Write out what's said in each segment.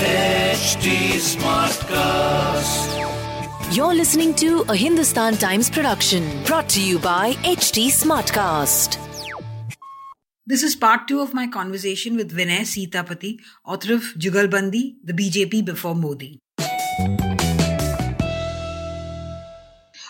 HT Smartcast. You're listening to a Hindustan Times production brought to you by HT Smartcast. This is part two of my conversation with Vinay Sitapati, author of Jugalbandi, the BJP before Modi.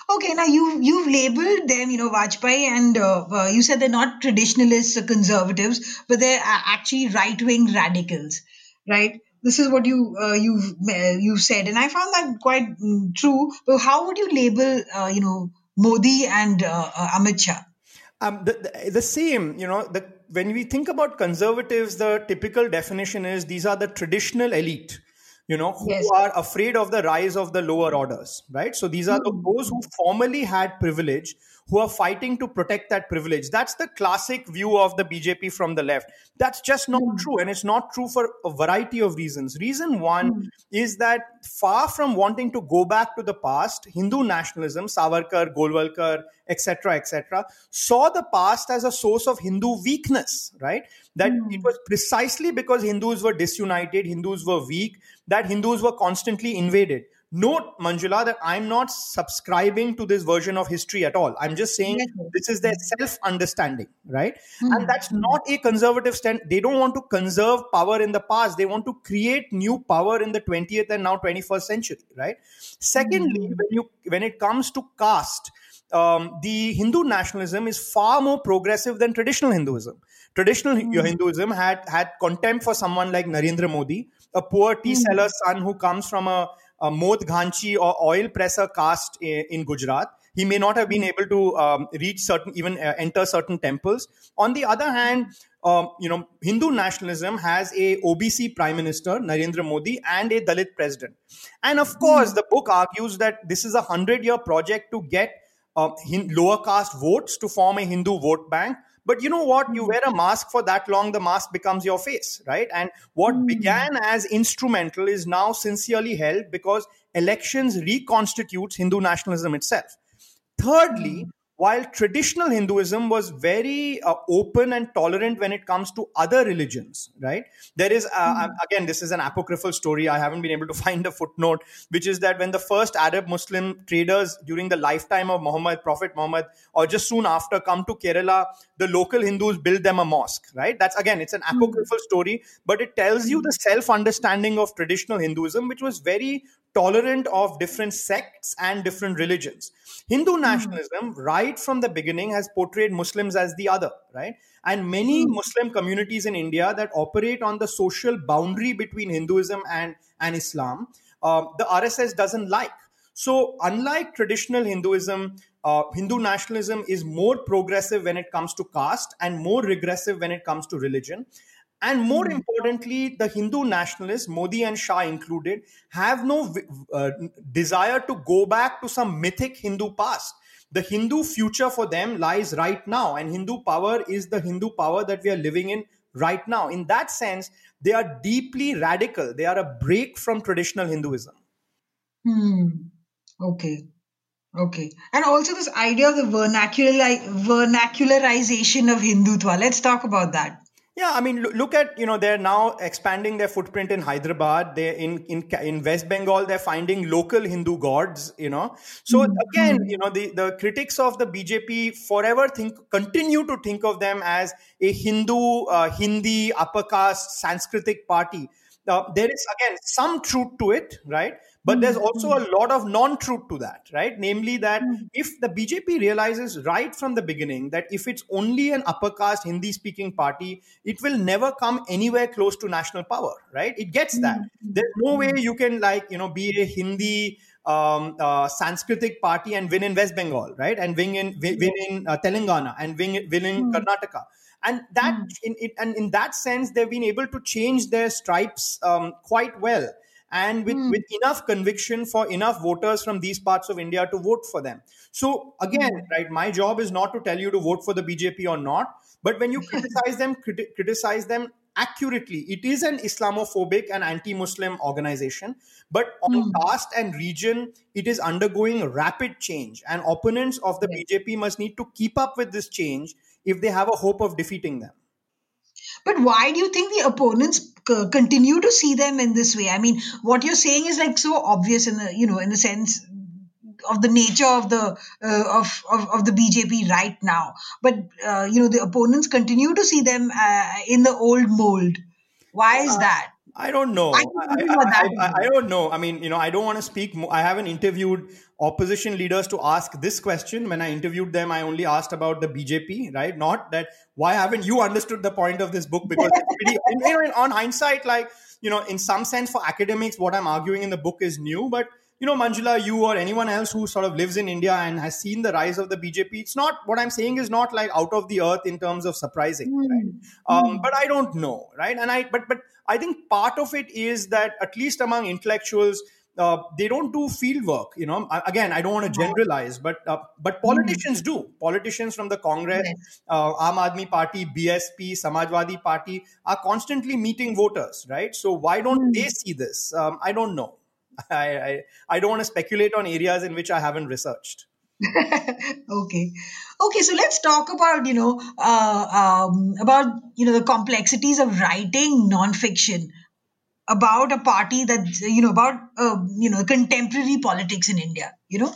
Okay, now you you've labeled them, you know, Vajpayee, and uh, uh, you said they're not traditionalists or conservatives, but they're uh, actually right wing radicals, right? This is what you uh, you've uh, you've said, and I found that quite mm, true. But how would you label, uh, you know, Modi and uh, uh, Amit Shah? Um, the, the, the same, you know, the, when we think about conservatives, the typical definition is these are the traditional elite, you know, who Yes. are afraid of the rise of the lower orders, right? So these are the, those who formerly had privilege, who are fighting to protect that privilege. That's the classic view of the BJP from the left. That's just not hmm. true. And it's not true for a variety of reasons. Reason one hmm. is that far from wanting to go back to the past, Hindu nationalism, Savarkar, Golwalkar, etc., etc., saw the past as a source of Hindu weakness, right? That hmm. it was precisely because Hindus were disunited, Hindus were weak, that Hindus were constantly invaded. Note, Manjula, that I'm not subscribing to this version of history at all. I'm just saying Yes, this is their self understanding, right? Mm-hmm. And that's not a conservative stand. They don't want to conserve power in the past. They want to create new power in the 20th and now 21st century, right? Secondly, mm-hmm. when you when it comes to caste, um, the Hindu nationalism is far more progressive than traditional Hinduism. Traditional mm-hmm. Hinduism had had contempt for someone like Narendra Modi, a poor tea seller's son who comes from a, a Modh Ghanchi or oil presser caste in, in Gujarat. He may not have been able to um, reach certain, even uh, enter certain temples. On the other hand, um, you know, Hindu nationalism has a OBC prime minister, Narendra Modi, and a Dalit president. And of course, the book argues that this is a hundred-year project to get uh, hin- lower caste votes to form a Hindu vote bank. But you know what? You hmm. wear a mask for that long, the mask becomes your face, right? And what hmm. began as instrumental is now sincerely held because elections reconstitutes Hindu nationalism itself. Thirdly, hmm. While traditional Hinduism was very uh, open and tolerant when it comes to other religions, right? There is, uh, again, this is an apocryphal story. I haven't been able to find a footnote, which is that when the first Arab Muslim traders during the lifetime of Muhammad, Prophet Muhammad, or just soon after come to Kerala, the local Hindus build them a mosque, right? That's again, it's an apocryphal story, but it tells you the self understanding of traditional Hinduism, which was very tolerant of different sects and different religions. Hindu nationalism, right from the beginning, has portrayed Muslims as the other, right? And many Muslim communities in India that operate on the social boundary between Hinduism and, and Islam, uh, the RSS doesn't like. So, unlike traditional Hinduism, uh, Hindu nationalism is more progressive when it comes to caste and more regressive when it comes to religion. And more importantly, the Hindu nationalists, Modi and Shah included, have no uh, desire to go back to some mythic Hindu past. The Hindu future for them lies right now, and Hindu power is the Hindu power that we are living in right now. In that sense, they are deeply radical. They are a break from traditional Hinduism. Hmm. Okay. Okay. And also this idea of the vernacular vernacularization of Hindutva. Let's talk about that. Yeah, I mean, look, at you know they're now expanding their footprint in Hyderabad. They in in in West Bengal they're finding local Hindu gods. You know, so again, you know the the critics of the BJP forever think continue to think of them as a Hindu uh, Hindi upper caste Sanskritic party. Now there is again some truth to it, right? But there's mm-hmm. also a mm-hmm. lot of non-truth to that, right? Namely, that mm-hmm. if the BJP realizes right from the beginning that if it's only an upper caste Hindi-speaking party, it will never come anywhere close to national power, right? It gets that. There's no way you can like you know be a Hindi um, uh, Sanskritic party and win in West Bengal, right? And win in win, in uh, Telangana and win, win in Hmm. Karnataka. And that in it, and in that sense, they've been able to change their stripes um, quite well, and with, with enough conviction for enough voters from these parts of India to vote for them. So again, right, my job is not to tell you to vote for the BJP or not, but when you criticize them, criti- criticize them accurately. It is an Islamophobic and anti-Muslim organization, but on hmm. caste and region, it is undergoing rapid change, and opponents of the BJP must need to keep up with this change if they have a hope of defeating them. But why do you think the opponents c- continue to see them in this way? I mean, what you're saying is like so obvious in the you know in the sense of the nature of the uh, of, of of the BJP right now. But uh, you know the opponents continue to see them uh, in the old mold. Why is that? I don't know. I I, I, something about that I, don't know. I mean, you know, I don't want to speak. Mo- I haven't interviewed opposition leaders to ask this question. When I interviewed them, I only asked about the BJP, right? Not that why haven't you understood the point of this book? Because it's pretty, you know, on hindsight, like you know, in some sense, for academics, what I'm arguing in the book is new, but you know, Manjula, you or anyone else who sort of lives in India and has seen the rise of the BJP, it's not what I'm saying is not like out of the earth in terms of surprising, right? Um, but I don't know, right? And I, but but I think part of it is that at least among intellectuals, uh, they don't do field work. You know, I- again, I don't want to generalize, but uh, but politicians do. Politicians from the Congress, Yes. uh, Aam Aadmi Party, BSP, Samajwadi Party are constantly meeting voters, right? So why don't they see this? Um, I don't know. I, I I don't want to speculate on areas in which I haven't researched. okay okay so let's talk about you know uh, um, about you know the complexities of writing nonfiction about a party that you know about uh, you know contemporary politics in india you know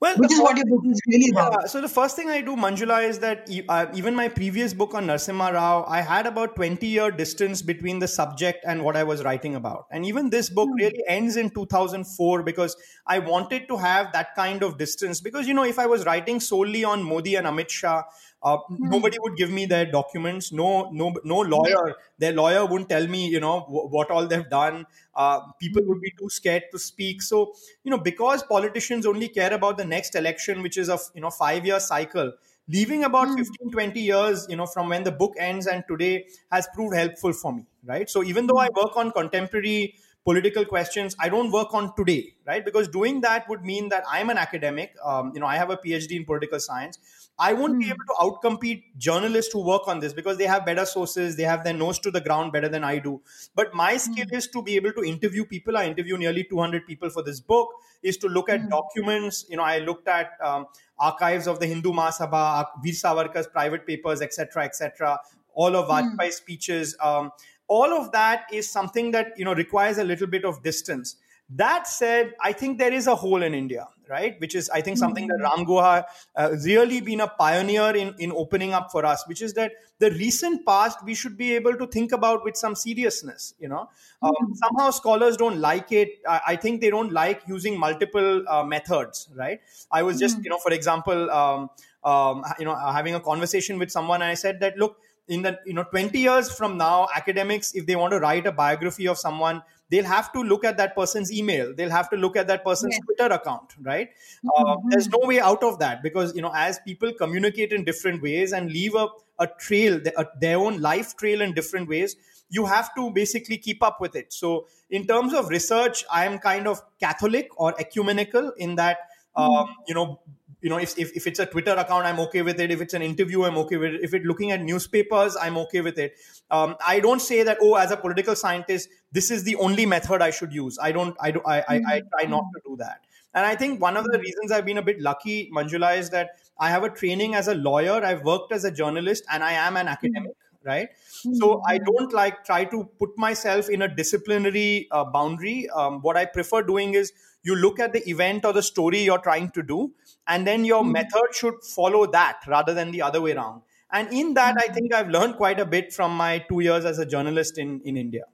Well, which is what your book is really about Yeah, so the first thing I do, Manjula, is that uh, even my previous book on Narsimha Rao, I had about 20 year distance between the subject and what I was writing about. And even this book really ends in 2004 because I wanted to have that kind of distance. Because, you know, if I was writing solely on Modi and Amit Shah, uh, nobody would give me their documents. No, no, no lawyer. Their lawyer wouldn't tell me, you know, w- what all they've done. Uh, people would be too scared to speak. So, you know, because politicians only care about the next election, which is a you know five year cycle, leaving about 15, 20 years, you know, from when the book ends and today has proved helpful for me, right? So even though I work on contemporary political questions, I don't work on today, right? Because doing that would mean that I'm an academic. Um, you know, I have a PhD in political science. I won't be hmm. able to outcompete journalists who work on this because they have better sources, they have their nose to the ground better than I do. But my hmm. skill is to be able to interview people. I interview nearly 200 people for this book. Is to look at hmm. documents. You know, I looked at um, archives of the Hindu Mahasabha, uh, Veer Savarkar's private papers, etc., etc. All of Vajpayee's speeches. Um, all of that is something that you know requires a little bit of distance. That said, I think there is a hole in India, right? Which is, I think, something that Ram Guha uh, really been a pioneer in, in opening up for us, which is that the recent past we should be able to think about with some seriousness, you know. Um, somehow scholars don't like it. I, I think they don't like using multiple uh, methods, right? I was just, you know, for example, um, um, you know, having a conversation with someone and I said that, look, in the you know 20 years from now academics if they want to write a biography of someone they'll have to look at that person's email. They'll have to look at that person's Yeah. twitter account right? Uh, there's no way out of that because you know as people communicate in different ways and leave a, a trail a, their own life trail in different ways you have to basically keep up with it. So in terms of research i am kind of catholic or ecumenical in that um, you know you know if, if, if it's a twitter account i'm okay with it. If it's an interview i'm okay with it. If it's looking at newspapers i'm okay with it. Um, i don't say that oh as a political scientist this is the only method i should use. I don't i do I, I, I try not to do that. And i think one of the reasons i've been a bit lucky manjula is that i have a training as a lawyer. I've worked as a journalist and i am an academic right? So i don't like try to put myself in a disciplinary uh, boundary. Um, what i prefer doing is you look at the event or the story you're trying to do and then your method should follow that rather than the other way around. And in that i think i've learned quite a bit from my two years as a journalist in, in india.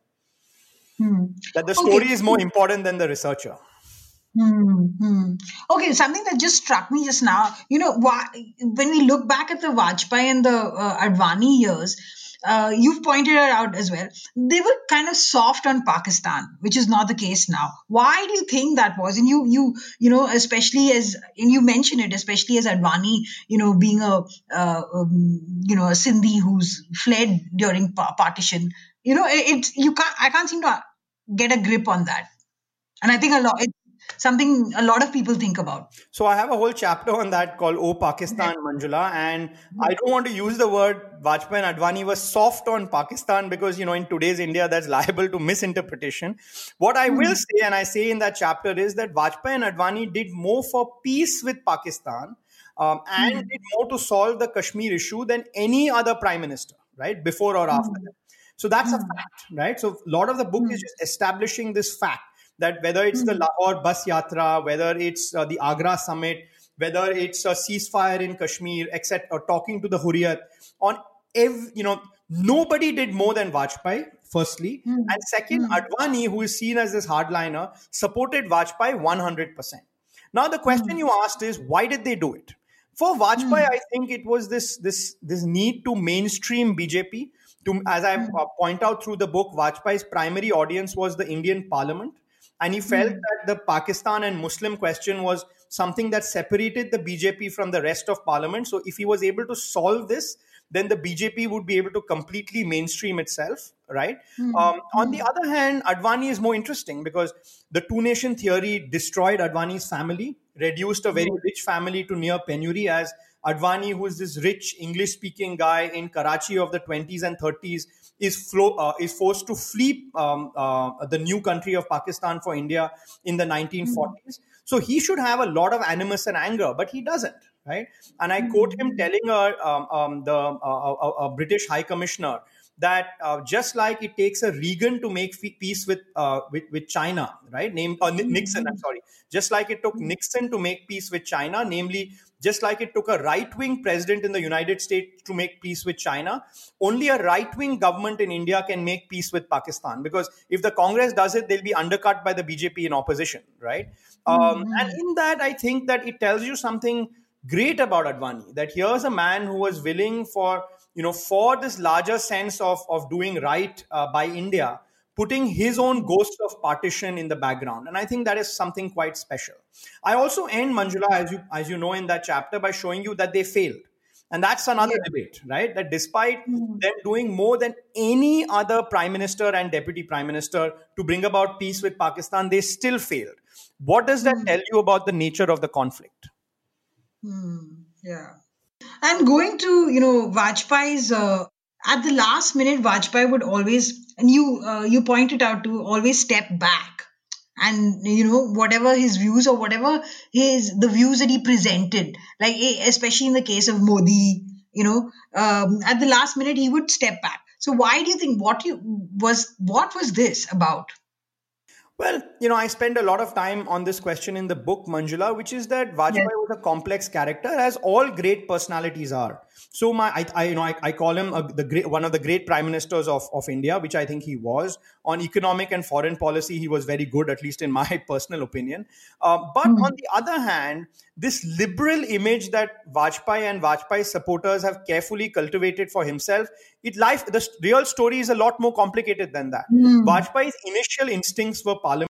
That the Okay. story is more important than the researcher Hmm. Okay, something that just struck me just now, you know, why, when we look back at the Vajpayee and the uh, Advani years, uh, you've pointed it out as well. They were kind of soft on Pakistan, which is not the case now. Why do you think that was? And you, you, you know, especially as and you mention it, especially as Advani, you know, being a, uh, um, you know, a Sindhi who's fled during partition. You know, it, it you can't. I can't seem to get a grip on that. And I think a lot. It, something a lot of people think about. So I have a whole chapter on that called "Oh Pakistan, Manjula," and I don't want to use the word Vajpayee and Advani was soft on Pakistan because you know in today's India that's liable to misinterpretation. What I will say, and I say in that chapter, is that Vajpayee and Advani did more for peace with Pakistan um, and mm. did more to solve the Kashmir issue than any other prime minister, right, before or after mm. that. So that's mm. a fact, right? So a lot of the book is just establishing this fact that whether it's the hmm. Lahore bus yatra, whether it's uh, the Agra summit, whether it's a ceasefire in Kashmir, etc., or talking to the Hurriyat, on every, you know, nobody did more than Vajpayee, firstly. Mm. And second, mm. Advani, who is seen as this hardliner, supported Vajpayee 100%. Now, the question mm. you asked is, why did they do it? For Vajpayee, I think it was this, this, this need to mainstream BJP. To, as I uh, point out through the book, Vajpayee's primary audience was the Indian Parliament and he felt mm. that the Pakistan and Muslim question was something that separated the BJP from the rest of parliament. So, if he was able to solve this, then the BJP would be able to completely mainstream itself, right? Mm. Um, on the other hand, Advani is more interesting because the two nation theory destroyed Advani's family, reduced a very hmm. rich family to near penury as Advani, who is this rich English speaking guy in Karachi of the 20s and 30s, is, flo- uh, is forced to flee um, uh, the new country of Pakistan for India in the 1940s. Mm-hmm. So he should have a lot of animus and anger, but he doesn't, right? And I mm-hmm. quote him telling a, um, um, the, uh, a, British High Commissioner that uh, just like it takes a Reagan to make peace with, uh, with, with China, right? Name uh, Nixon, I'm sorry. Just like it took Nixon to make peace with China, namely just like it took a right wing president in the United States to make peace with China, only a right wing government in India can make peace with Pakistan. Because if the Congress does it, they'll be undercut by the BJP in opposition, right? Um, mm-hmm. Um, and in that, I think that it tells you something great about Advani that here's a man who was willing for, you know, for this larger sense of, of doing right uh, by India putting his own ghost of partition in the background. And i think that is something quite special. I also end manjula as you as you know in that chapter by showing you that they failed. And that's another yeah. debate right? That despite mm-hmm. them doing more than any other prime minister and deputy prime minister to bring about peace with pakistan they still failed. What does that mm-hmm. tell you about the nature of the conflict? Mm, yeah and going to you know vajpayee's uh, at the last minute vajpayee would always and you uh, you pointed out to always step back. And you know whatever his views or whatever his the views that he presented like especially in the case of modi you know um, at the last minute he would step back. So why do you think what you was what was this about well, you know, I spend a lot of time on this question in the book Manjula, which is that Vajpayee yeah. was a complex character, as all great personalities are. So my, I, I you know, I, I call him a, the great, one of the great prime ministers of, of India, which I think he was. On economic and foreign policy, he was very good, at least in my personal opinion. Uh, but mm-hmm. on the other hand, this liberal image that Vajpayee and Vajpayee supporters have carefully cultivated for himself, it life the real story is a lot more complicated than that. Mm. Vajpayee's initial instincts were parliament.